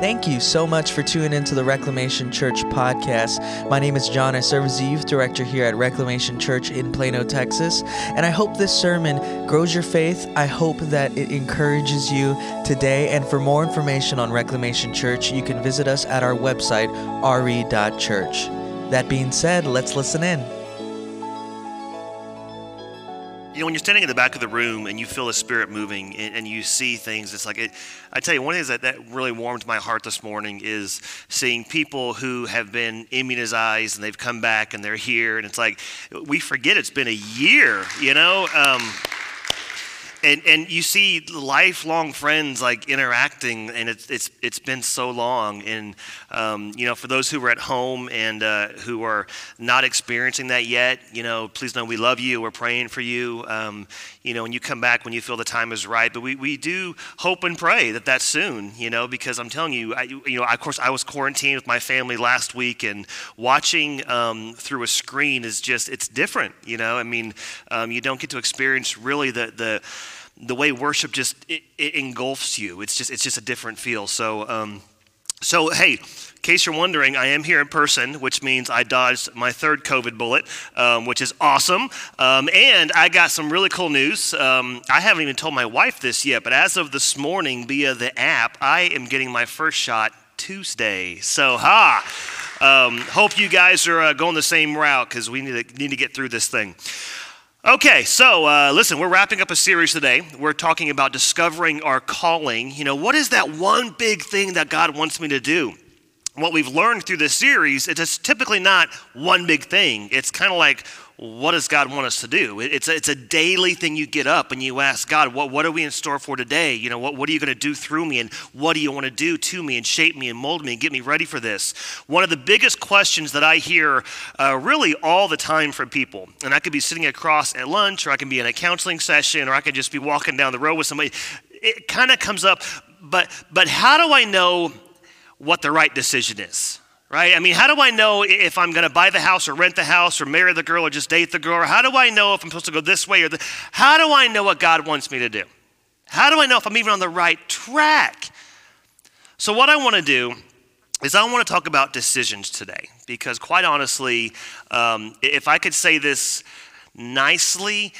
Thank you so much for tuning into the Reclamation Church podcast. My name is John. I serve as the youth director here at Reclamation Church in Plano, Texas. And I hope this sermon grows your faith. I hope that it encourages you today. And for more information on Reclamation Church, you can visit us at our website, re.church. That being said, let's listen in. You know, when you're standing in the back of the room and you feel the spirit moving and, and you see things, it's like it. I tell you, one of the things that, that really warmed my heart this morning is seeing people who have been immunized and they've come back and they're here, and it's like we forget it's been a year, you know. Um, and and you see lifelong friends like interacting, and it's it's it's been so long. And um, you know, for those who are at home and uh, who are not experiencing that yet, you know, please know we love you. We're praying for you. Um, you know, when you come back when you feel the time is right. But we, we do hope and pray that that's soon. You know, because I'm telling you, I, you know, of course, I was quarantined with my family last week, and watching um, through a screen is just it's different. You know, I mean, um, you don't get to experience really the the the way worship just it, it engulfs you. It's just it's just a different feel. So um, so hey, in case you're wondering, I am here in person, which means I dodged my third COVID bullet, um, which is awesome. Um, and I got some really cool news. Um, I haven't even told my wife this yet, but as of this morning, via the app, I am getting my first shot Tuesday. So ha. Um, hope you guys are uh, going the same route because we need to, need to get through this thing. Okay, so uh, listen, we're wrapping up a series today. We're talking about discovering our calling. You know, what is that one big thing that God wants me to do? What we've learned through this series, it's typically not one big thing. It's kind of like, what does God want us to do? It's a, it's a daily thing you get up and you ask God, what, what are we in store for today? You know, what, what are you going to do through me and what do you want to do to me and shape me and mold me and get me ready for this? One of the biggest questions that I hear uh, really all the time from people, and I could be sitting across at lunch or I can be in a counseling session or I could just be walking down the road with somebody. It kind of comes up, but, but how do I know what the right decision is? Right? I mean, how do I know if I'm going to buy the house or rent the house or marry the girl or just date the girl? Or how do I know if I'm supposed to go this way or the, how do I know what God wants me to do? How do I know if I'm even on the right track? So, what I want to do is I want to talk about decisions today because, quite honestly, um, if I could say this nicely,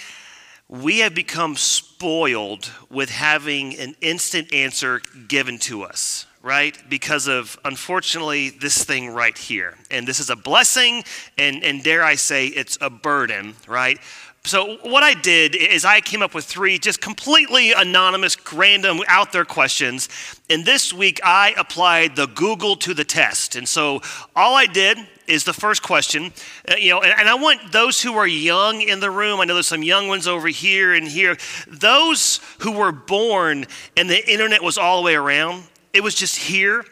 we have become spoiled with having an instant answer given to us right? Because of, unfortunately, this thing right here. And this is a blessing, and, and dare I say, it's a burden, right? So, what I did is I came up with three just completely anonymous, random, out there questions. And this week I applied the Google to the test. And so, all I did is the first question, uh, you know, and, and I want those who are young in the room, I know there's some young ones over here and here, those who were born and the internet was all the way around, it was just here.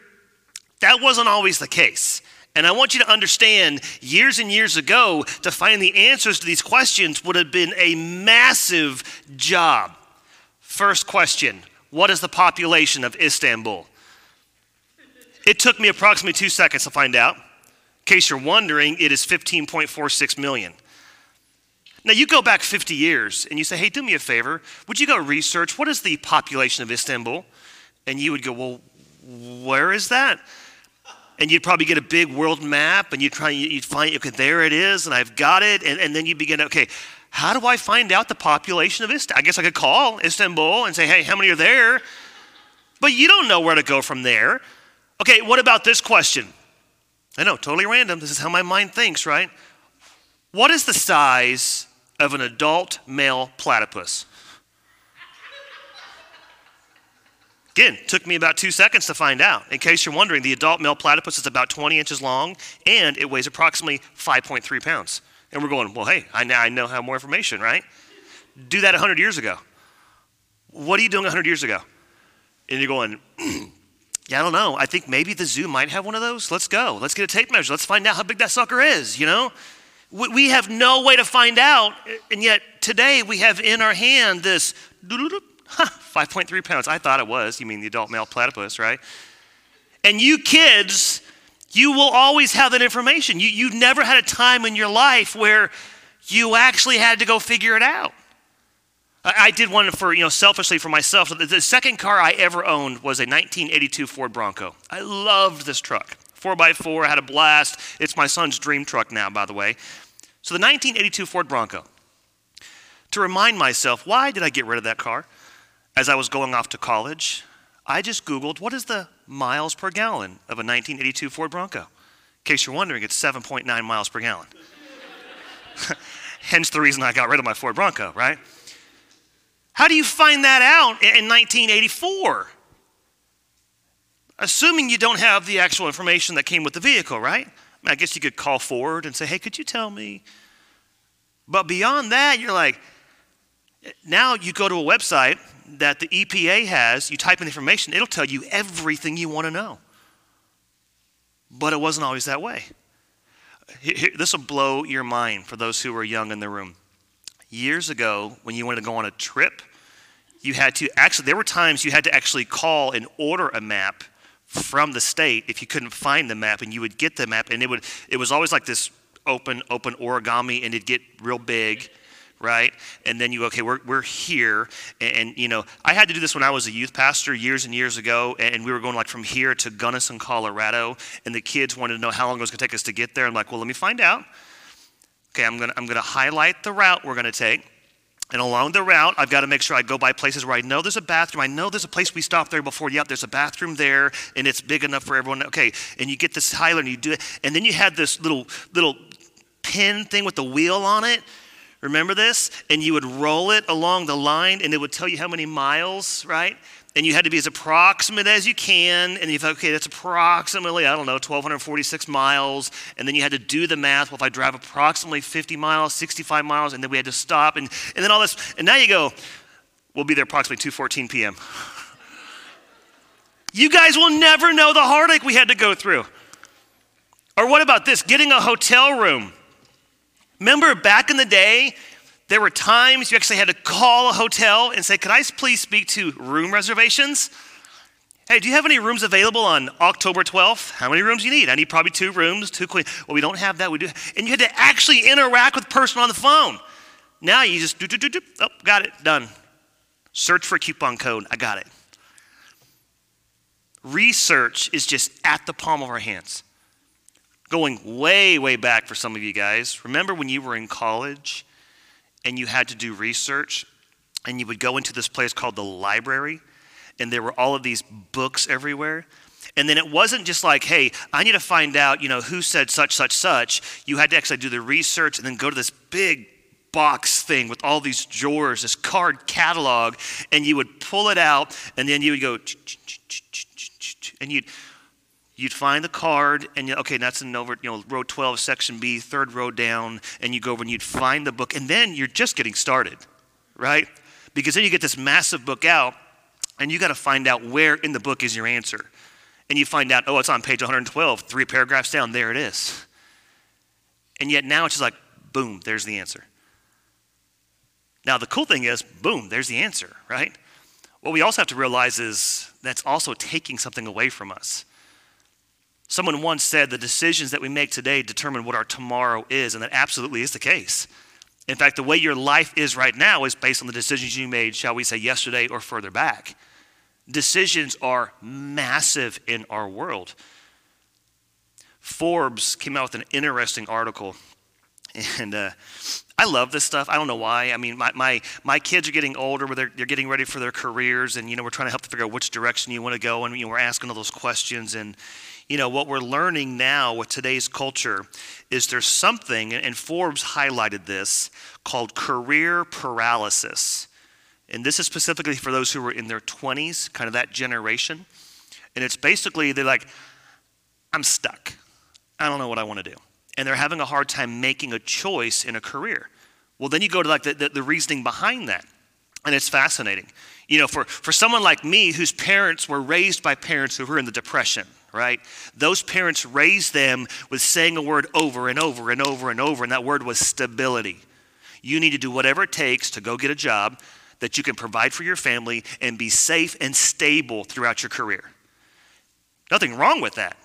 That wasn't always the case. And I want you to understand years and years ago, to find the answers to these questions would have been a massive job. First question What is the population of Istanbul? It took me approximately two seconds to find out. In case you're wondering, it is 15.46 million. Now, you go back 50 years and you say, hey, do me a favor. Would you go research what is the population of Istanbul? And you would go, well, where is that? And you'd probably get a big world map and you'd try, you'd find, okay, there it is, and I've got it. And, and then you begin, okay, how do I find out the population of Istanbul? I guess I could call Istanbul and say, hey, how many are there? But you don't know where to go from there. Okay, what about this question? I know, totally random. This is how my mind thinks, right? What is the size of an adult male platypus? Again, took me about two seconds to find out. In case you're wondering, the adult male platypus is about 20 inches long and it weighs approximately 5.3 pounds. And we're going, well, hey, I now I know how more information, right? Do that 100 years ago. What are you doing 100 years ago? And you're going, yeah, I don't know. I think maybe the zoo might have one of those. Let's go. Let's get a tape measure. Let's find out how big that sucker is, you know? We have no way to find out. And yet today we have in our hand this 5.3 pounds. I thought it was. You mean the adult male platypus, right? And you kids, you will always have that information. You, you've never had a time in your life where you actually had to go figure it out. I did one for, you know, selfishly for myself. So the second car I ever owned was a 1982 Ford Bronco. I loved this truck. 4x4, I had a blast. It's my son's dream truck now, by the way. So the 1982 Ford Bronco. To remind myself, why did I get rid of that car? As I was going off to college, I just Googled what is the miles per gallon of a 1982 Ford Bronco. In case you're wondering, it's 7.9 miles per gallon. Hence the reason I got rid of my Ford Bronco, right? How do you find that out in 1984? Assuming you don't have the actual information that came with the vehicle, right? I guess you could call Ford and say, hey, could you tell me? But beyond that, you're like, now you go to a website that the EPA has, you type in the information, it'll tell you everything you want to know. But it wasn't always that way. This will blow your mind for those who are young in the room years ago when you wanted to go on a trip, you had to actually, there were times you had to actually call and order a map from the state if you couldn't find the map and you would get the map and it would it was always like this open open origami and it'd get real big right and then you okay we're, we're here and, and, you know i had to do this when i was a youth pastor years and years ago and we were going like from here to gunnison colorado and the kids wanted to know how long it was going to take us to get there i'm like well let me find out Okay, I'm gonna, I'm gonna highlight the route we're gonna take. And along the route, I've got to make sure I go by places where I know there's a bathroom. I know there's a place we stopped there before. Yep, there's a bathroom there, and it's big enough for everyone. Okay, and you get this highlight and you do it. And then you had this little little pin thing with the wheel on it. Remember this? And you would roll it along the line, and it would tell you how many miles, right? and you had to be as approximate as you can. And you thought, okay, that's approximately, I don't know, 1,246 miles. And then you had to do the math. Well, if I drive approximately 50 miles, 65 miles, and then we had to stop, and, and then all this. And now you go, we'll be there approximately 2.14 p.m. you guys will never know the heartache we had to go through. Or what about this? Getting a hotel room. Remember back in the day, there were times you actually had to call a hotel and say, Could I please speak to room reservations? Hey, do you have any rooms available on October 12th? How many rooms do you need? I need probably two rooms, two queen. Well, we don't have that. We do. And you had to actually interact with the person on the phone. Now you just do, do, do, do. Oh, got it, done. Search for a coupon code. I got it. Research is just at the palm of our hands. Going way, way back for some of you guys. Remember when you were in college and you had to do research, and you would go into this place called the library, and there were all of these books everywhere. And then it wasn't just like, hey, I need to find out, you know, who said such, such, such. You had to actually do the research and then go to this big box thing with all these drawers, this card catalog, and you would pull it out, and then you would go, and you'd you'd find the card and you, okay that's in over you know row 12 section b third row down and you go over and you'd find the book and then you're just getting started right? Because then you get this massive book out and you got to find out where in the book is your answer. And you find out oh it's on page 112 three paragraphs down there it is. And yet now it's just like boom there's the answer. Now the cool thing is boom there's the answer right? What we also have to realize is that's also taking something away from us Someone once said the decisions that we make today determine what our tomorrow is, and that absolutely is the case. In fact, the way your life is right now is based on the decisions you made, shall we say, yesterday or further back. Decisions are massive in our world. Forbes came out with an interesting article, and uh, I love this stuff. I don't know why. I mean, my, my, my kids are getting older, but they're, they're getting ready for their careers, and, you know, we're trying to help them figure out which direction you want to go, and you know, we're asking all those questions, and, you know, what we're learning now with today's culture is there's something, and Forbes highlighted this, called career paralysis. And this is specifically for those who are in their 20s, kind of that generation. And it's basically, they're like, I'm stuck. I don't know what I want to do. And they're having a hard time making a choice in a career. Well, then you go to like the, the, the reasoning behind that. And it's fascinating. You know, for, for someone like me whose parents were raised by parents who were in the Depression, right? Those parents raised them with saying a word over and over and over and over, and that word was stability. You need to do whatever it takes to go get a job that you can provide for your family and be safe and stable throughout your career. Nothing wrong with that.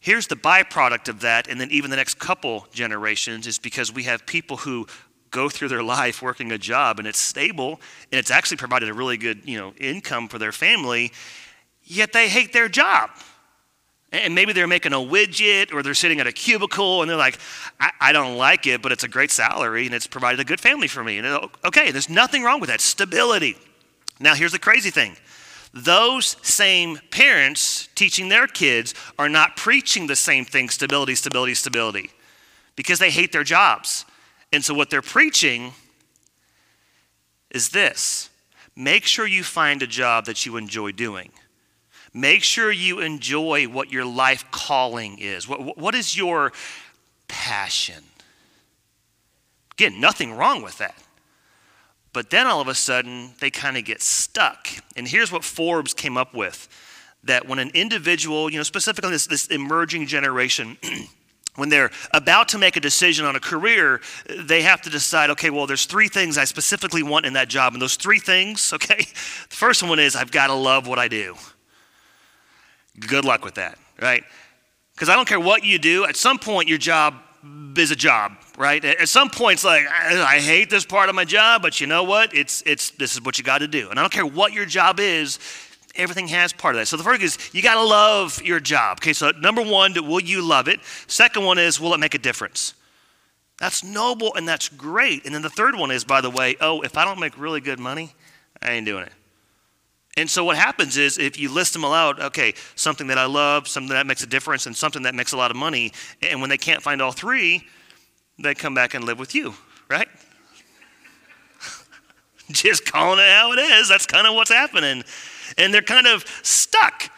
Here's the byproduct of that, and then even the next couple generations is because we have people who go through their life working a job and it's stable and it's actually provided a really good you know income for their family yet they hate their job and maybe they're making a widget or they're sitting at a cubicle and they're like I, I don't like it but it's a great salary and it's provided a good family for me. And okay there's nothing wrong with that. Stability. Now here's the crazy thing. Those same parents teaching their kids are not preaching the same thing stability stability stability because they hate their jobs. And so, what they're preaching is this. Make sure you find a job that you enjoy doing. Make sure you enjoy what your life calling is. What, what is your passion? Again, nothing wrong with that. But then all of a sudden, they kind of get stuck. And here's what Forbes came up with that when an individual, you know, specifically this, this emerging generation, when they're about to make a decision on a career, they have to decide, okay, well, there's three things I specifically want in that job. And those three things, okay, the first one is I've got to love what I do. Good luck with that, right? Because I don't care what you do, at some point, your job is a job, right? At some point, it's like, I, hate this part of my job, but you know what? It's, it's, this is what you got to do. And I don't care what your job is, everything has part of that. So the first is you got to love your job. Okay, so number one, will you love it? Second one is, will it make a difference? That's noble and that's great. And then the third one is, by the way, oh, if I don't make really good money, I ain't doing it. And so what happens is if you list them aloud, okay, something that I love, something that makes a difference, and something that makes a lot of money, and when they can't find all three, they come back and live with you, right? Just calling it how it is. That's kind of what's happening and they're kind of stuck.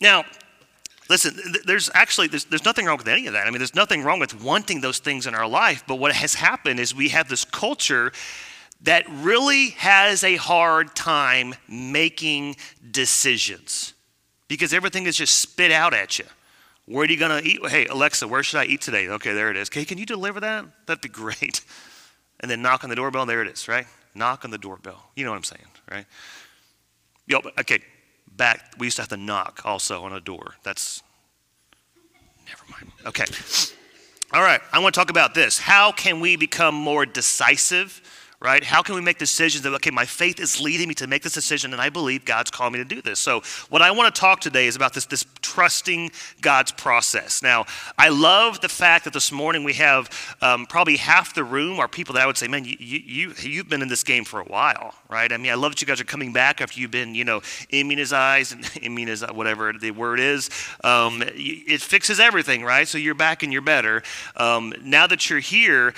Now, listen, there's actually there's, there's nothing wrong with any of that. I mean, there's nothing wrong with wanting those things in our life, but what has happened is we have this culture that really has a hard time making decisions because everything is just spit out at you. Where are you going to eat? Hey, Alexa, where should I eat today? Okay, there it is. Okay, can you deliver that? That'd be great. And then knock on the doorbell, there it is, right? Knock on the doorbell. You know what I'm saying, right? Yo, okay, back. We used to have to knock also on a door. That's never mind. Okay. All right, I want to talk about this. How can we become more decisive right? How can we make decisions that, okay, my faith is leading me to make this decision, and I believe God's called me to do this. So, what I want to talk today is about this, this trusting God's process. Now, I love the fact that this morning we have um, probably half the room are people that I would say, man, you, you, you've been in this game for a while, right? I mean, I love that you guys are coming back after you've been, you know, immunized, and immunized, whatever the word is. Um, it fixes everything, right? So you're back and you're better. Um, now that you're here,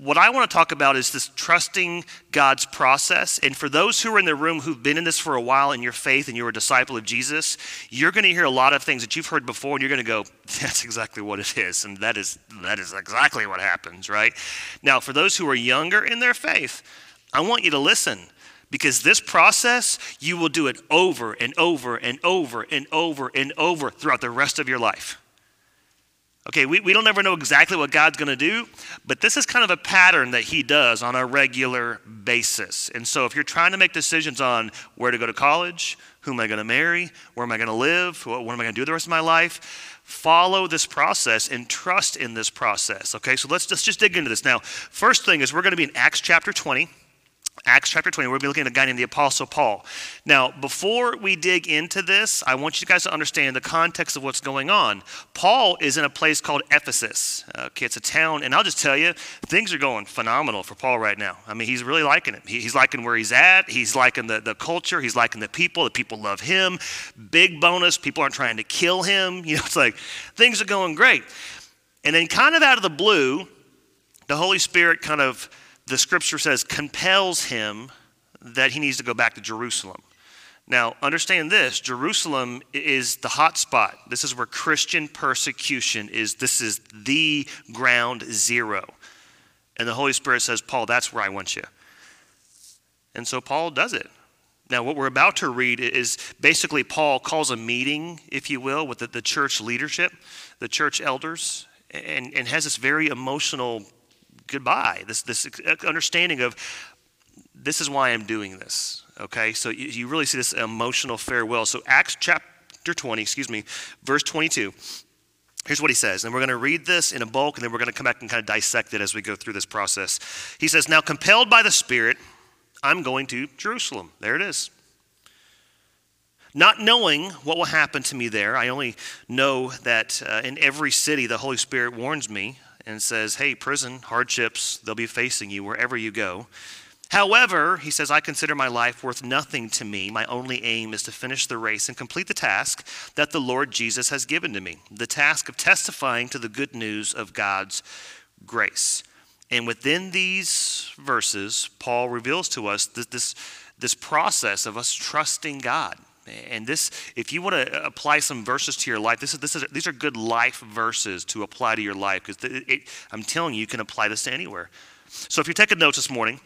what I want to talk about is this trusting God's process. And for those who are in the room who've been in this for a while in your faith and you're a disciple of Jesus, you're going to hear a lot of things that you've heard before and you're going to go, that's exactly what it is. And that is, that is exactly what happens, right? Now, for those who are younger in their faith, I want you to listen because this process, you will do it over and over and over and over and over throughout the rest of your life. Okay, we, we don't ever know exactly what God's going to do, but this is kind of a pattern that He does on a regular basis. And so if you're trying to make decisions on where to go to college, who am I going to marry, where am I going to live, what, what am I going to do the rest of my life, follow this process and trust in this process. Okay, so let's just, just dig into this. Now, first thing is we're going to be in Acts chapter 20. Acts chapter 20, we're going to be looking at a guy named the Apostle Paul. Now, before we dig into this, I want you guys to understand the context of what's going on. Paul is in a place called Ephesus. Okay, it's a town, and I'll just tell you, things are going phenomenal for Paul right now. I mean, he's really liking it. he's liking where he's at, he's liking the, the culture, he's liking the people, the people love him. Big bonus, people aren't trying to kill him. You know, it's like things are going great. And then, kind of out of the blue, the Holy Spirit kind of the scripture says compels him that he needs to go back to Jerusalem. Now, understand this Jerusalem is the hot spot. This is where Christian persecution is. This is the ground zero. And the Holy Spirit says, Paul, that's where I want you. And so Paul does it. Now, what we're about to read is basically Paul calls a meeting, if you will, with the, the church leadership, the church elders, and, and has this very emotional goodbye, this, this understanding of this is why I'm doing this. Okay, so you, you really see this emotional farewell. So, Acts chapter 20, excuse me, verse 22. Here's what he says, and we're going to read this in a bulk, and then we're going to come back and kind of dissect it as we go through this process. He says, Now, compelled by the Spirit, I'm going to Jerusalem. There it is. Not knowing what will happen to me there, I only know that uh, in every city the Holy Spirit warns me and says, Hey, prison, hardships, they'll be facing you wherever you go. However, he says, I consider my life worth nothing to me. My only aim is to finish the race and complete the task that the Lord Jesus has given to me the task of testifying to the good news of God's grace. And within these verses, Paul reveals to us this, this, this process of us trusting God. And this, if you want to apply some verses to your life, this is, this is, these are good life verses to apply to your life because I'm telling you, you can apply this to anywhere. So if you're taking notes this morning,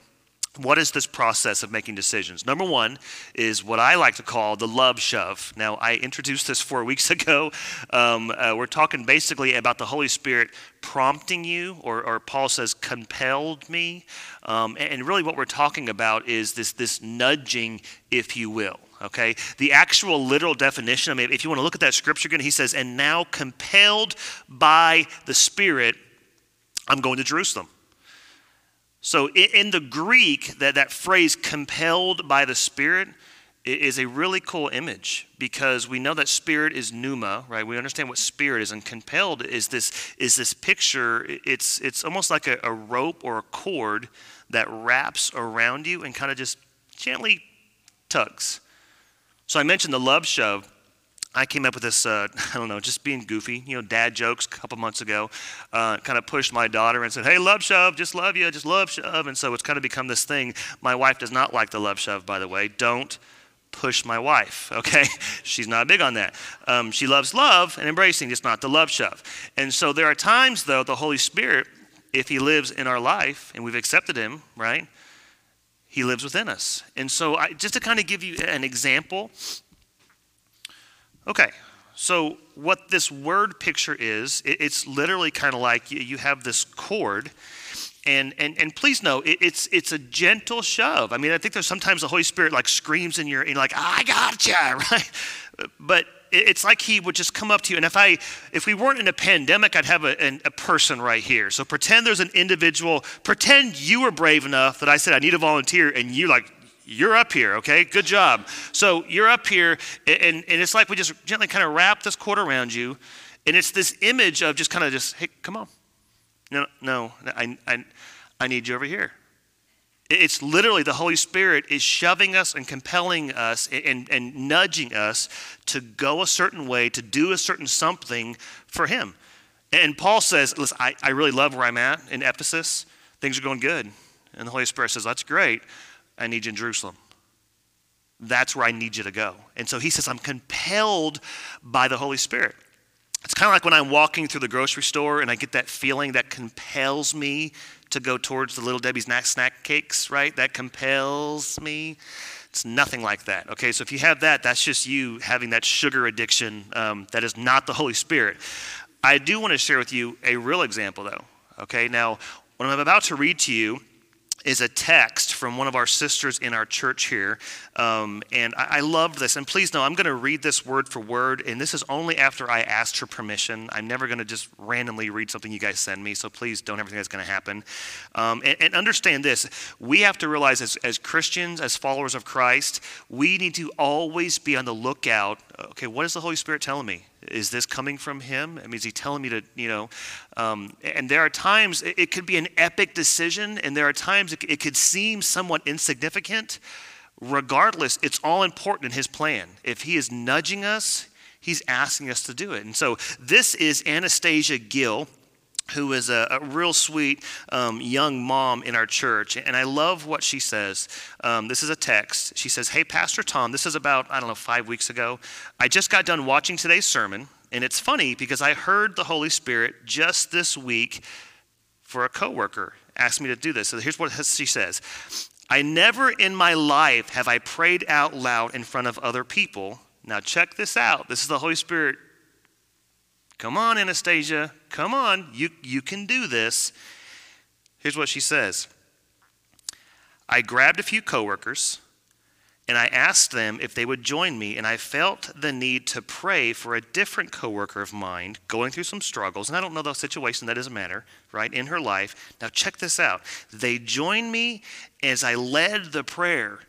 what is this process of making decisions? Number one is what I like to call the love shove. Now, I introduced this four weeks ago. Um, uh, we're talking basically about the Holy Spirit prompting you, or, or Paul says, compelled me. Um, and really, what we're talking about is this, this nudging, if you will. Okay, the actual literal definition. I mean, if you want to look at that scripture again, he says, "And now compelled by the Spirit, I'm going to Jerusalem." So in the Greek, that, that phrase compelled by the Spirit is a really cool image because we know that spirit is pneuma, right? We understand what spirit is, and compelled is this is this picture. It's it's almost like a, a rope or a cord that wraps around you and kind of just gently tugs. So I mentioned the love shove. I came up with this, uh, I don't know, just being goofy, you know, dad jokes a couple months ago. Uh, kind of pushed my daughter and said, hey, love shove, just love you, just love shove. And so it's kind of become this thing. My wife does not like the love shove, by the way. Don't push my wife, okay? She's not big on that. Um, she loves love and embracing, just not the love shove. And so there are times, though, the Holy Spirit, if He lives in our life and we've accepted Him, right? He lives within us. And so, I, just to kind of give you an example, Okay, so what this word picture is, it's literally kind of like you have this cord. And, and, and please know, it's, it's a gentle shove. I mean, I think there's sometimes the Holy Spirit like screams in your, and like, I got gotcha, right? But it's like he would just come up to you and if i if we weren't in a pandemic i'd have a, a, person right here so pretend there's an individual pretend you were brave enough that i said i need a volunteer and you like you're up here, okay? Good job. So you're up here, and, and it's like we just gently kind of wrap this cord around you, and it's this image of just kind of just, hey, come on. No, no, I, I, I need you over here. It's literally the Holy Spirit is shoving us and compelling us and, and nudging us to go a certain way, to do a certain something for Him. And Paul says, listen, I, I really love where I'm at in Ephesus. Things are going good. And the Holy Spirit says, that's great. I need you in Jerusalem. That's where I need you to go. And so he says, I'm compelled by the Holy Spirit. It's kind of like when I'm walking through the grocery store and I get that feeling that compels me to go towards the Little Debbie's snack cakes, right? That compels me. It's nothing like that. Okay, so if you have that, that's just you having that sugar addiction. Um, that is not the Holy Spirit. I do want to share with you a real example, though. Okay, now what I'm about to read to you is a text from one of our sisters in our church here. Um, and I, I love this. And please know, I'm going to read this word for word. And this is only after I asked her permission. I'm never going to just randomly read something you guys send me. So please don't ever think that's going to happen. Um, and, and, understand this we have to realize as, as Christians, as followers of Christ, we need to always be on the lookout. Okay, what is the Holy Spirit telling me? Is this coming from him? I mean, is he telling me to, you know? Um, and there are times it, it, could be an epic decision, and there are times it, it could seem somewhat insignificant. Regardless, it's all important in his plan. If he is nudging us, he's asking us to do it. And so this is Anastasia Gill who is a, a real sweet um, young mom in our church. And I love what she says. Um, this is a text. She says, Hey, Pastor Tom, this is about, I don't know, five weeks ago. I just got done watching today's sermon. And it's funny because I heard the Holy Spirit just this week for a coworker asked me to do this. So here's what she says I never in my life have I prayed out loud in front of other people. Now, check this out. This is the Holy Spirit Come on, Anastasia. Come on. You, you can do this. Here's what she says I grabbed a few coworkers and I asked them if they would join me, and I felt the need to pray for a different coworker of mine going through some struggles, and I don't know the situation, that doesn't matter, right, in her life. Now, check this out. They joined me as I led the prayer.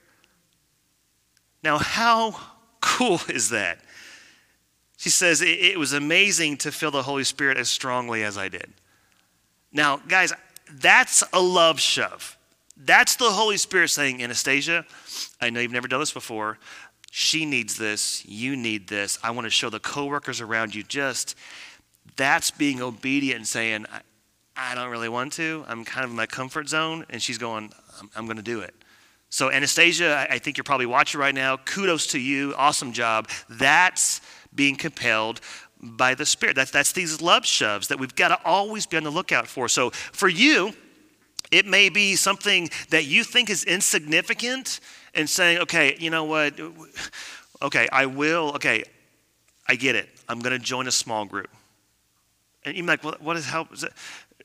Now, how cool is that? She says, It was amazing to feel the Holy Spirit as strongly as I did. Now, guys, that's a love shove. That's the Holy Spirit saying, Anastasia, I know you've never done this before. She needs this. You need this. I want to show the coworkers around you just that's being obedient and saying, I, I don't really want to. I'm kind of in my comfort zone. And she's going, I'm, I'm going to do it. So, Anastasia, I think you're probably watching right now. Kudos to you. Awesome job. That's being compelled by the Spirit. That's, that's these love shoves that we've got to always be on the lookout for. So, for you, it may be something that you think is insignificant and saying, okay, you know what? Okay, I will. Okay, I get it. I'm going to join a small group. And you're like, well, what is how? Is that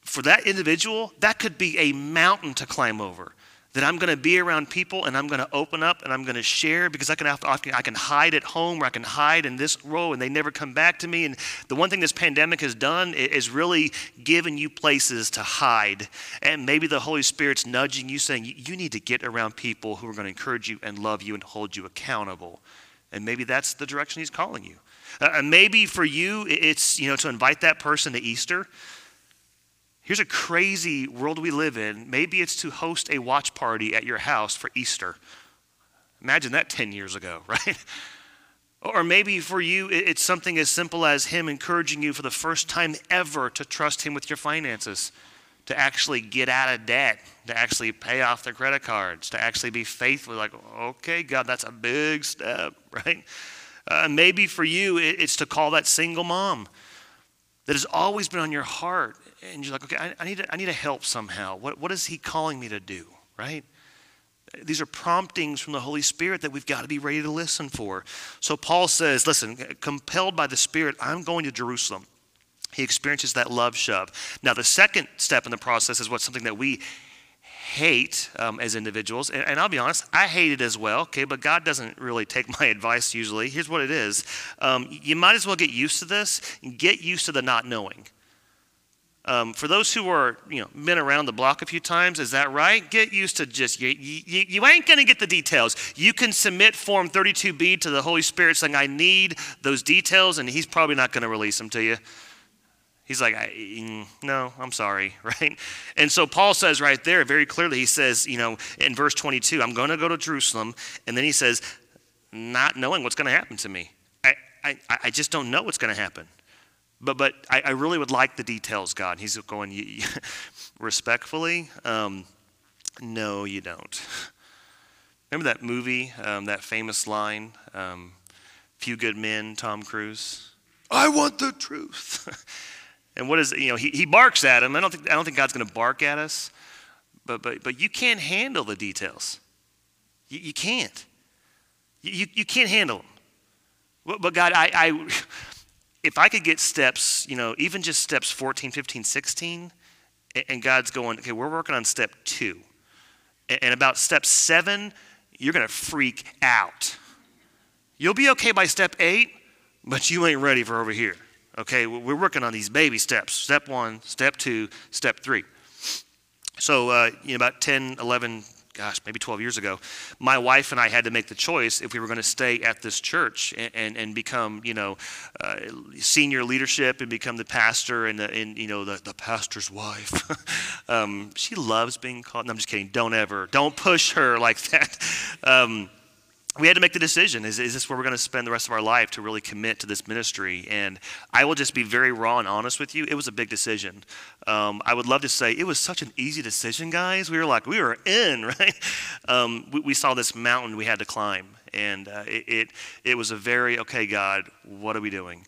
For that individual, that could be a mountain to climb over that I'm going to be around people and I'm going to open up and I'm going to share because I can I can hide at home or I can hide in this row and they never come back to me. And the one thing this pandemic has done is really given you places to hide. And maybe the Holy Spirit's nudging you, saying you need to get around people who are going to encourage you and love you and hold you accountable. And maybe that's the direction He's calling you. Uh, maybe for you, it's you know to invite that person to Easter. Here's a crazy world we live in. Maybe it's to host a watch party at your house for Easter. Imagine that 10 years ago, right? Or maybe for you, it's something as simple as Him encouraging you for the first time ever to trust Him with your finances, to actually get out of debt, to actually pay off the credit cards, to actually be faithful. Like, okay, God, that's a big step, right? Uh, maybe for you, it's to call that single mom that has always been on your heart and you're like, okay, I, I, need, to, I need to help somehow. What, what is he calling me to do, right? These are promptings from the Holy Spirit that we've got to be ready to listen for. So Paul says, listen, compelled by the Spirit, I'm going to Jerusalem. He experiences that love shove. Now, the second step in the process is what's something that we hate um, as individuals. And, and, I'll be honest, I hate it as well, okay? But God doesn't really take my advice usually. Here's what it is um, you might as well get used to this, get used to the not knowing. Um, for those who are, you know, been around the block a few times, is that right? Get used to just, you, you, you ain't going to get the details. You can submit Form 32B to the Holy Spirit saying, I need those details, and He's probably not going to release them to you. He's like, mm, no, I'm sorry, right? And so Paul says right there very clearly, he says, you know, in verse 22, I'm going to go to Jerusalem. And then he says, not knowing what's going to happen to me. I, I, I just don't know what's going to happen. But, but I, I, really would like the details, God. He's going, respectfully, um, no, you don't. Remember that movie, um, that famous line, um, Few Good Men, Tom Cruise? I want the truth. and what is, you know, he, he barks at him. I don't think, I don't think God's going to bark at us, but, but, but you can't handle the details. You, you can't. You, you, you can't handle them. But, but God, I, I if I could get steps, you know, even just steps 14, 15, 16, and God's going, okay, we're working on step two. And about step seven, you're going to freak out. You'll be okay by step eight, but you ain't ready for over here. Okay, we're working on these baby steps step one, step two, step three. So, uh, you know, about 10, 11, gosh, maybe 12 years ago, my wife and I had to make the choice if we were going to stay at this church and, and, and become, you know, uh, senior leadership and become the pastor and, the, and you know, the, the pastor's wife. um, she loves being called. No, I'm just kidding. Don't ever, don't push her like that. Um, we had to make the decision. Is, is this where we're going to spend the rest of our life to really commit to this ministry? And i will just be very raw and honest with you it was a big decision. Um, i would love to say it was such an easy decision guys. We were like we were in right? Um, we, we, saw this mountain we had to climb. And uh, it, it, it was a very okay god what are we doing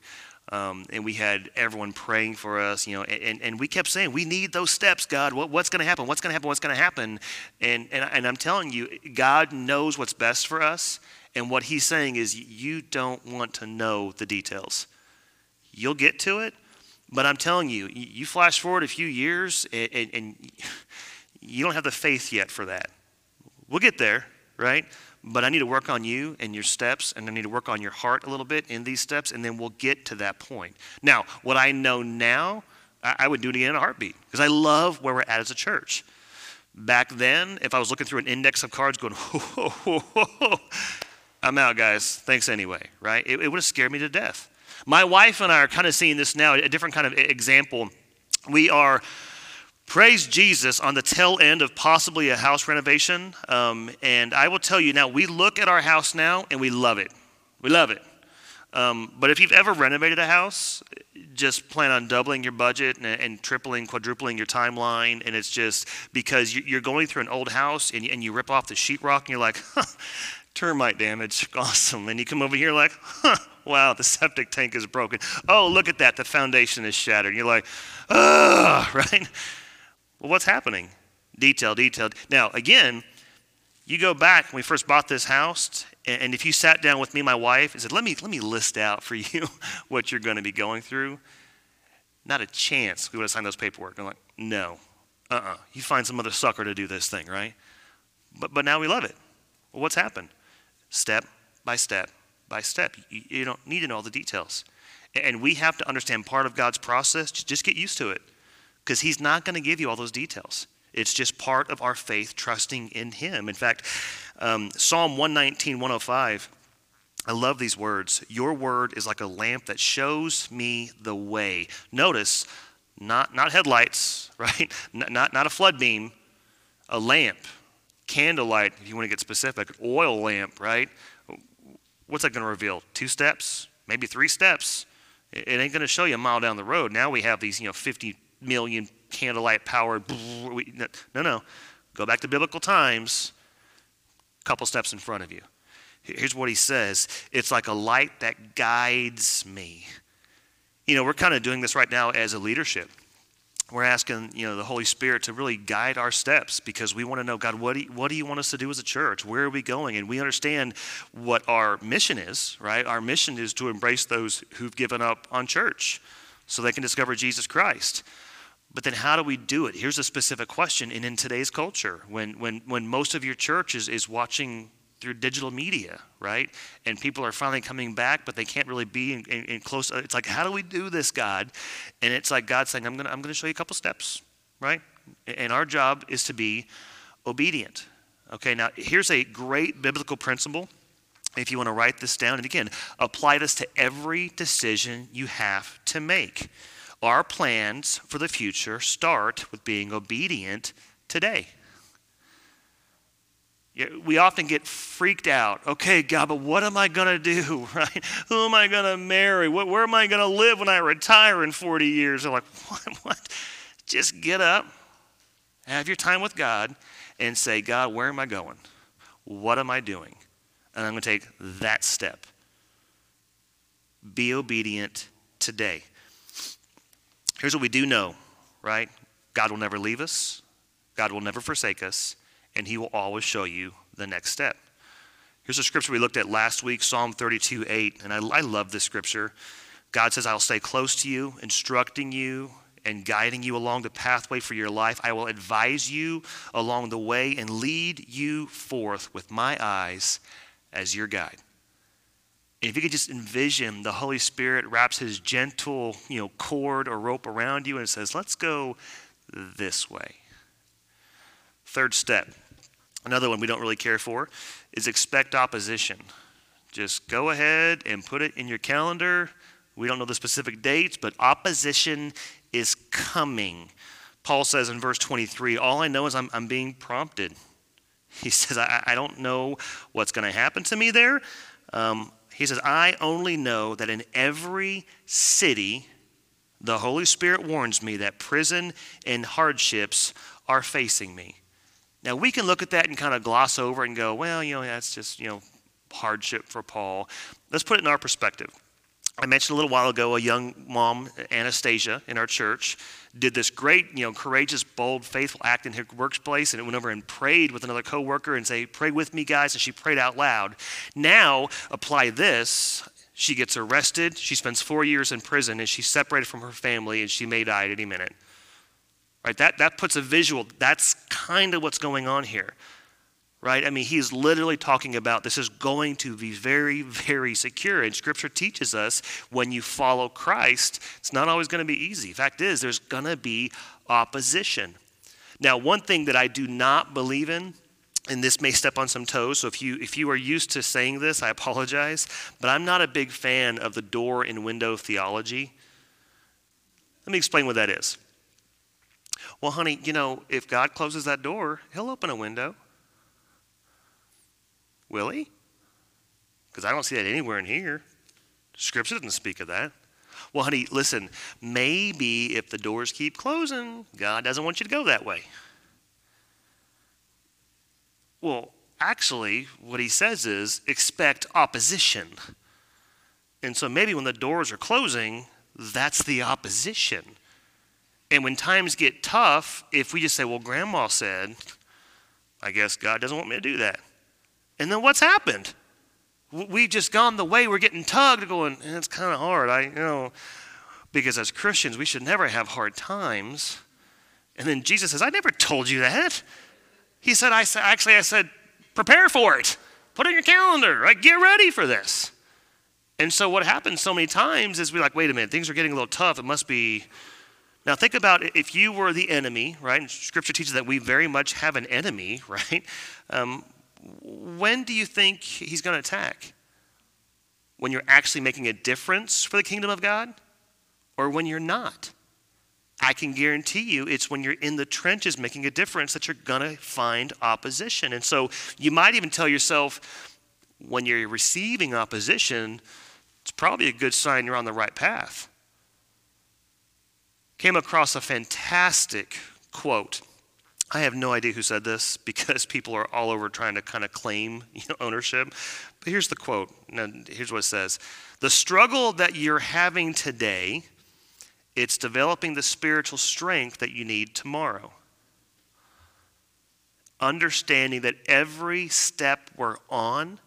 um, and we had everyone praying for us, you know, and, and we kept saying, we need those steps, God. What, what's going to happen? What's going to happen? What's going to happen? And, and, and I'm telling you, God knows what's best for us. And what he's saying is, you don't want to know the details. You'll get to it, but I'm telling you, you flash forward a few years and, and, and you don't have the faith yet for that. We'll get there, right? But I need to work on you and your steps, and I need to work on your heart a little bit in these steps, and then we'll get to that point. Now, what I know now, I, would do it again in a heartbeat because I love where we're at as a church. Back then, if I was looking through an index of cards going, I'm out, guys. Thanks anyway, right? It, it would have scared me to death. My wife and I are kind of seeing this now, a different kind of example. We are, praise Jesus, on the tail end of possibly a house renovation. Um, and I will tell you now, we look at our house now and we love it. We love it. Um, but if you've ever renovated a house, just plan on doubling your budget and, and, tripling, quadrupling your timeline. And it's just because you're going through an old house and you, and you rip off the sheetrock and you're like, huh, termite damage, awesome. And you come over here like, huh, wow, the septic tank is broken. Oh, look at that, the foundation is shattered. And you're like, ah, right? Well, what's happening? Detail, detailed. Now, again, you go back when we first bought this house, and if you sat down with me, my wife, and said, let me, let me list out for you what you're going to be going through, not a chance we would have signed those paperwork. I'm like, no, uh-uh. You find some other sucker to do this thing, right? But, but now we love it. Well, what's happened? Step by step by step. You, you don't need to know all the details. And we have to understand part of God's process. Just get used to it because He's not going to give you all those details. It's just part of our faith, trusting in Him. In fact, um, Psalm 119, 105, I love these words. Your word is like a lamp that shows me the way. Notice, not, not headlights, right? Not, not, not a flood beam, a lamp, candlelight, if you want to get specific, oil lamp, right? What's that going to reveal? Two steps, maybe three steps. It ain't going to show you a mile down the road. Now we have these, you know, 50 million candlelight powered. No, no. Go back to biblical times, a couple steps in front of you. Here's what he says it's like a light that guides me. You know, we're kind of doing this right now as a leadership we're asking you know the holy spirit to really guide our steps because we want to know god what do, you, what do you want us to do as a church where are we going and we understand what our mission is right our mission is to embrace those who've given up on church so they can discover jesus christ but then how do we do it here's a specific question and in today's culture when when when most of your church is, is watching through digital media, right? And people are finally coming back, but they can't really be in, in, in, close. It's like, how do we do this, God? And it's like God saying, I'm going to I'm going to show you a couple steps, right? And our job is to be obedient. Okay, now here's a great biblical principle. If you want to write this down, and again, apply this to every decision you have to make. Our plans for the future start with being obedient today we often get freaked out. Okay, God, but what am I going to do, right? Who am I going to marry? Where am I going to live when I retire in 40 years? They're like, what, what? Just get up, have your time with God, and say, God, where am I going? What am I doing? And I'm going to take that step. Be obedient today. Here's what we do know, right? God will never leave us, God will never forsake us and he will always show you the next step. Here's a scripture we looked at last week, Psalm 32 8. And I, I love this scripture. God says, I'll stay close to you, instructing you and guiding you along the pathway for your life. I will advise you along the way and lead you forth with my eyes as your guide. And if you could just envision the Holy Spirit wraps his gentle, you know, cord or rope around you and says, "Let's go this way." Third step, another one we don't really care for, is expect opposition. Just go ahead and put it in your calendar. We don't know the specific dates, but opposition is coming. Paul says in verse 23 All I know is I'm, I'm being prompted. He says, I, I don't know what's going to happen to me there. Um, he says, I only know that in every city, the Holy Spirit warns me that prison and hardships are facing me. Now, we can look at that and kind of gloss over and go, well, you know, that's just, you know, hardship for Paul. Let's put it in our perspective. I mentioned a little while ago a young mom, Anastasia, in our church, did this great, you know, courageous, bold, faithful act in her workplace, and it went over and prayed with another coworker and say, "Pray with me, guys," and she prayed out loud. Now, apply this. She gets arrested. She spends four years in prison, and she's separated from her family, and she may die at any minute. Right? That, that puts a visual. That's kind of what's going on here. Right? I mean, he's literally talking about this is going to be very, very secure. And scripture teaches us when you follow Christ, it's not always going to be easy. Fact is, there's going to be opposition. Now, one thing that I do not believe in, and this may step on some toes, so if you if you are used to saying this, I apologize, but I'm not a big fan of the door and window theology. Let me explain what that is. Well, honey, you know, if God closes that door, he'll open a window. Will he? Because I don't see that anywhere in here. Scripture doesn't speak of that. Well, honey, listen, maybe if the doors keep closing, God doesn't want you to go that way. Well, actually, what he says is expect opposition. And so maybe when the doors are closing, that's the opposition. And when times get tough, if we just say, well, grandma said, I guess God doesn't want me to do that. And then what's happened? We've just gone the way we're getting tugged, going, eh, it's kind of hard. I you know, because as Christians, we should never have hard times. And then Jesus says, I never told you that. He said, I said, actually, I said, prepare for it. Put it in your calendar, right? Get ready for this. And so what happens so many times is we're like, wait a minute, things are getting a little tough. It must be. Now think about if you were the enemy, right? And Scripture teaches that we very much have an enemy, right? Um, when do you think he's going to attack? When you're actually making a difference for the kingdom of God or when you're not? I can guarantee you it's when you're in the trenches making a difference that you're going to find opposition. And so you might even tell yourself when you're receiving opposition, it's probably a good sign you're on the right path. Came across a fantastic quote I have no idea who said this because people are all over trying to kind of claim you know, ownership. But here's the quote. Now, here's what it says The struggle that you're having today, it's developing the spiritual strength that you need tomorrow. Understanding that every step we're on,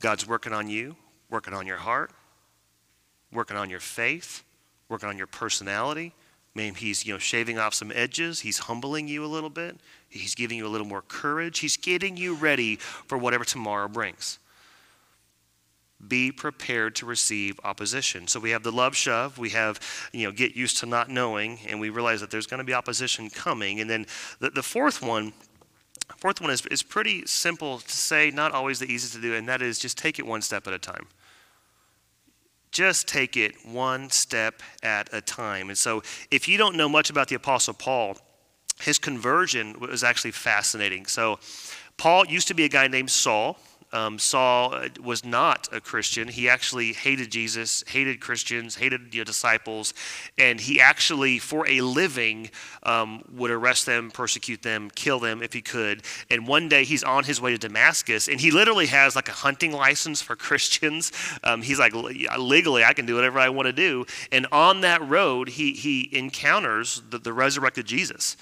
God's working on you, working on your heart, working on your faith, working on your personality Maybe he's, you know, shaving off some edges. He's humbling you a little bit. He's giving you a little more courage. He's getting you ready for whatever tomorrow brings. Be prepared to receive opposition. So we have the love shove. We have, you know, get used to not knowing, and we realize that there's going to be opposition coming. And then the, the fourth one, fourth one is, is pretty simple to say, not always the easiest to do, and that is just take it one step at a time just take it one step at a time. And so, if you don't know much about the Apostle Paul, his conversion was actually fascinating. So, Paul used to be a guy named Saul. Um, Saul uh, was not a Christian. He actually hated Jesus, hated Christians, hated you know, disciples, and he actually, for a living, um, would arrest them, persecute them, kill them if he could. And one day he's on his way to Damascus, and he literally has like a hunting license for Christians. Um, he's like, legally, I can do whatever I want to do. And on that road, he, he encounters the, the resurrected Jesus.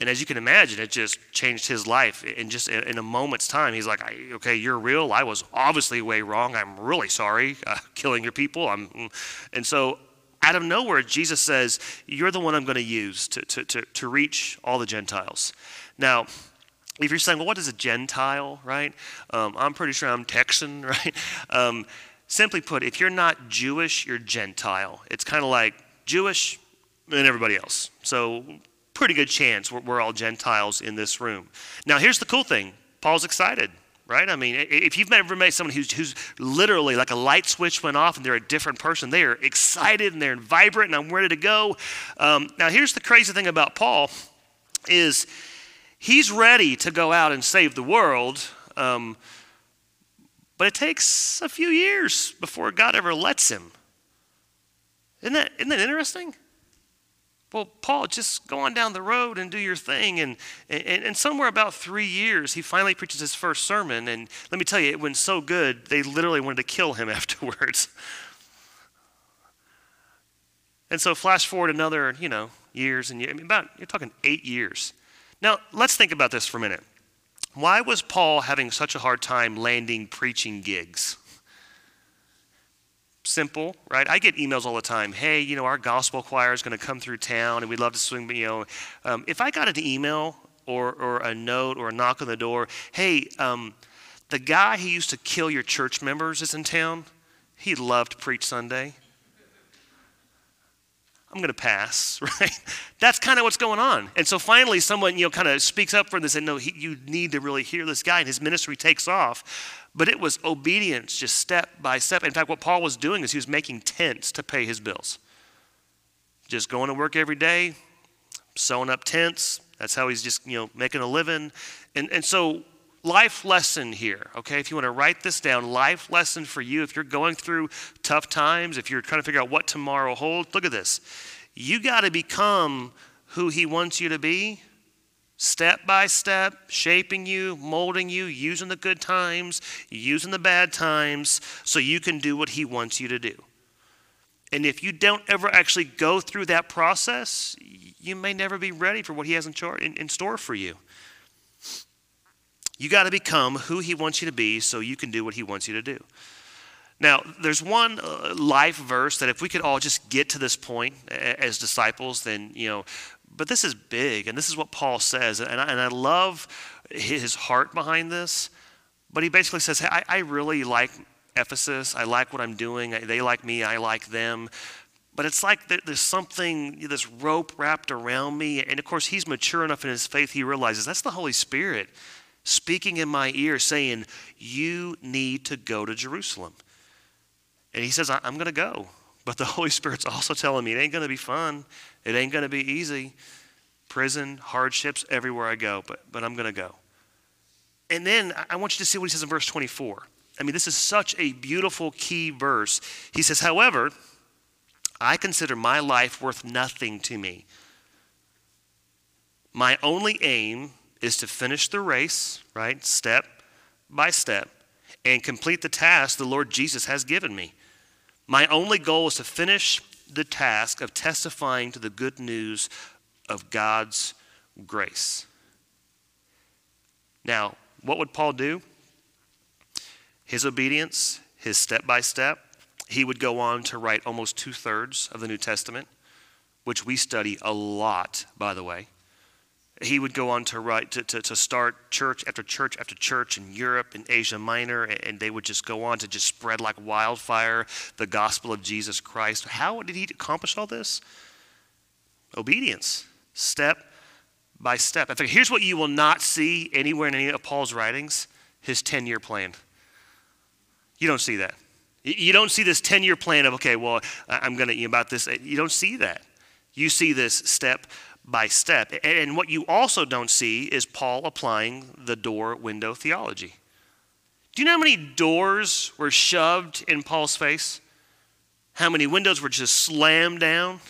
And as you can imagine, it just changed his life in just in a moment's time. He's like, "Okay, you're real. I was obviously way wrong. I'm really sorry, uh, killing your people." I'm, mm. and so, out of nowhere, Jesus says, "You're the one I'm going to use to, to, to, to reach all the Gentiles." Now, if you're saying, "Well, what is a Gentile?" Right? Um, I'm pretty sure I'm Texan, right? Um, simply put, if you're not Jewish, you're Gentile. It's kind of like Jewish and everybody else. So pretty good chance we're, we're all Gentiles in this room. Now, here's the cool thing Paul's excited right? I mean, if you've ever met someone who's, who's literally like a light switch went off and they're a different person, they are excited and they're vibrant and I'm ready to go. Um, now, here's the crazy thing about Paul is he's ready to go out and save the world, um, but it takes a few years before God ever lets him. Isn't that, isn't that interesting? Well, Paul, just go on down the road and do your thing. And, and, and somewhere about three years, he finally preaches his first sermon. And let me tell you, it went so good, they literally wanted to kill him afterwards. And so, flash forward another, you know, years and years. I mean, about, you're talking eight years. Now, let's think about this for a minute. Why was Paul having such a hard time landing preaching gigs? Simple, right? I get emails all the time. Hey, you know, our gospel choir is going to come through town, and we'd love to swing. You know, um, if I got an email or, or a note or a knock on the door. Hey, um, the guy who used to kill your church members is in town. He'd love to preach Sunday. I'm going to pass, right? That's kind of what's going on. And so finally, someone, you know, kind of speaks up for this and no, he, you need to really hear this guy, and his ministry takes off. But it was obedience, just step by step. In fact, what Paul was doing is he was making tents to pay his bills. Just going to work every day, sewing up tents. That's how he's just, you know, making a living. And, and so life lesson here, okay? If you want to write this down, life lesson for you if you're going through tough times, if you're trying to figure out what tomorrow holds, look at this. You got to become who He wants you to be, step by step, shaping you, molding you, using the good times, using the bad times, so you can do what He wants you to do. And if you don't ever actually go through that process, you may never be ready for what He has in, store for you. You got to become who He wants you to be so you can do what He wants you to do. Now, there's one uh, life verse that if we could all just get to this point as disciples, then, you know, but this is big, and this is what Paul says, and I, and I love his heart behind this. But he basically says, hey, I, I really like Ephesus. I like what I'm doing. They like me. I like them. But it's like there's something, this rope wrapped around me. And of course, he's mature enough in his faith, he realizes that's the Holy Spirit speaking in my ear, saying, You need to go to Jerusalem. And he says, I'm going to go. But the Holy Spirit's also telling me it ain't going to be fun. It ain't going to be easy. Prison, hardships, everywhere I go, but, but I'm going to go. And then I want you to see what he says in verse 24. I mean, this is such a beautiful key verse. He says, However, I consider my life worth nothing to me. My only aim is to finish the race, right, step by step, and complete the task the Lord Jesus has given me. My only goal is to finish the task of testifying to the good news of God's grace. Now, what would Paul do? His obedience, his step by step, he would go on to write almost two thirds of the New Testament, which we study a lot, by the way he would go on to write to, to, to, start church after church after church in Europe and Asia Minor, and they would just go on to just spread like wildfire the gospel of Jesus Christ. How did he accomplish all this? Obedience, step by step. In fact, here's what you will not see anywhere in any of Paul's writings his 10 year plan. You don't see that. You don't see this 10 year plan of, okay, well, I'm going to, about this. You don't see that. You see this step by step. And what you also don't see is Paul applying the door window theology. Do you know how many doors were shoved in Paul's face? How many windows were just slammed down?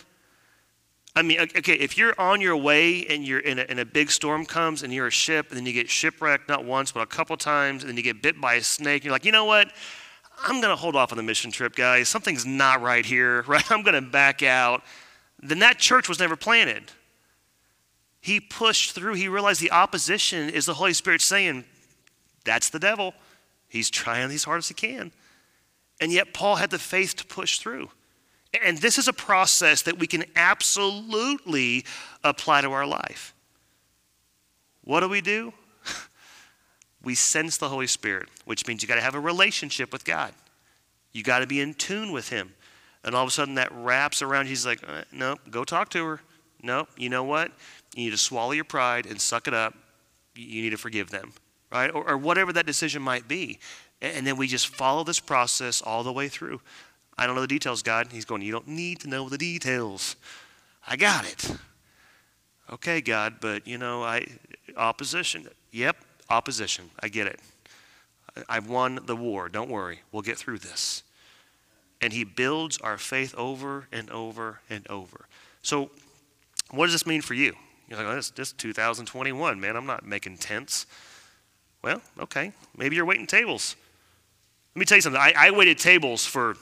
I mean, okay, if you're on your way and you're in a, and a big storm comes and you're a ship and then you get shipwrecked not once but a couple times and then you get bit by a snake, and you're like, you know what? I'm going to hold off on the mission trip, guys. Something's not right here, right? I'm going to back out. Then that church was never planted he pushed through. He realized the opposition is the Holy Spirit saying, That's the devil. He's trying as hard as he can. And yet, Paul had the faith to push through. And this is a process that we can absolutely apply to our life. What do we do? we sense the Holy Spirit, which means you got to have a relationship with God. You got to be in tune with Him. And all of a sudden, that wraps around. He's like, uh, no, go talk to her. No, you know what? You need to swallow your pride and suck it up. You need to forgive them, right? Or, or whatever that decision might be. And then we just follow this process all the way through. I don't know the details, God. He's going, You don't need to know the details. I got it. Okay, God, but you know, I opposition. Yep, opposition. I get it. I've won the war. Don't worry. We'll get through this. And he builds our faith over and over and over. So, what does this mean for you? You're like, oh, this, this 2021, man, I'm not making tents. Well, okay, maybe you're waiting tables. Let me tell you something. I, I waited tables for,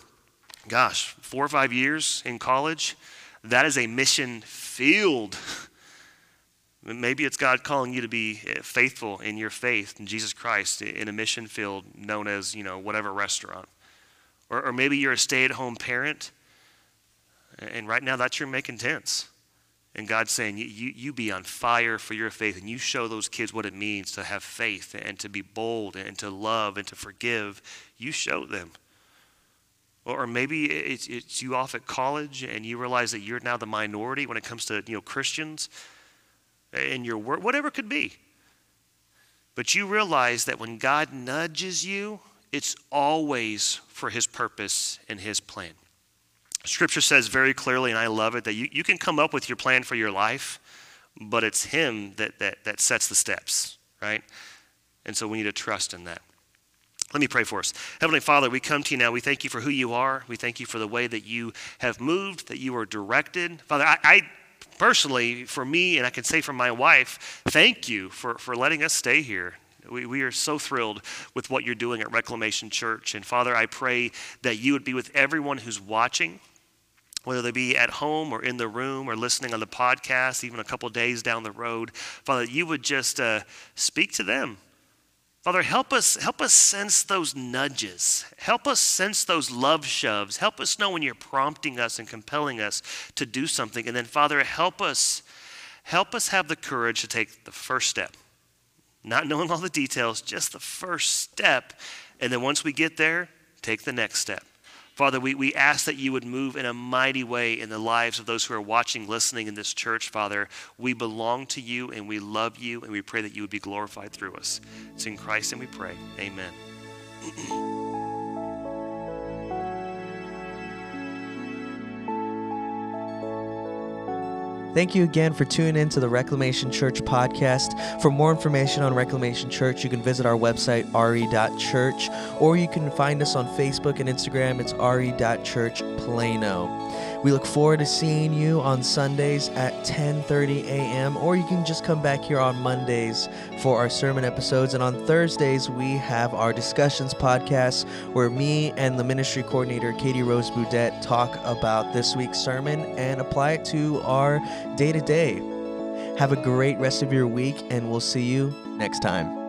gosh, four or five years in college. That is a mission field. Maybe it's God calling you to be eh, faithful in your faith in Jesus Christ in a mission field known as, you know, whatever restaurant. Or, or maybe you're a stay at home parent, and right now that's your making tents. And God's saying, you, you, be on fire for your faith and you show those kids what it means to have faith and to be bold and to love and to forgive. You show them. Or maybe it's, it's you off at college and you realize that you're now the minority when it comes to you know Christians in your work, whatever it could be. But you realize that when God nudges you, it's always for his purpose and his plan. Scripture says very clearly, and I love it, that you, you can come up with your plan for your life, but it's him that, that, that sets the steps, right? And so we need to trust in that. Let me pray for us. Heavenly Father, we come to you now. We thank you for who you are. We thank you for the way that you have moved, that you are directed. Father, I, I personally, for me, and I can say for my wife, thank you for, for letting us stay here. We, we are so thrilled with what you're doing at Reclamation Church. And Father, I pray that you would be with everyone who's watching, whether they be at home or in the room or listening on the podcast, even a couple days down the road. Father, you would just uh, speak to them. Father, help us, help us sense those nudges. Help us sense those love shoves. Help us know when you're prompting us and compelling us to do something. And then, Father, help us, help us have the courage to take the first step. Not knowing all the details, just the first step. And then once we get there, take the next step. Father, we, we ask that you would move in a mighty way in the lives of those who are watching, listening in this church, Father. We belong to you and we love you, and we pray that you would be glorified through us. It's in Christ and we pray. Amen. Thank you again for tuning in to the Reclamation Church podcast. For more information on Reclamation Church, you can visit our website, re.church, or you can find us on Facebook and Instagram. It's re.churchplano. We look forward to seeing you on Sundays at 10:30 a.m. or you can just come back here on Mondays for our sermon episodes and on Thursdays we have our discussions podcast where me and the ministry coordinator Katie Rose Boudet talk about this week's sermon and apply it to our day-to-day. Have a great rest of your week and we'll see you next time.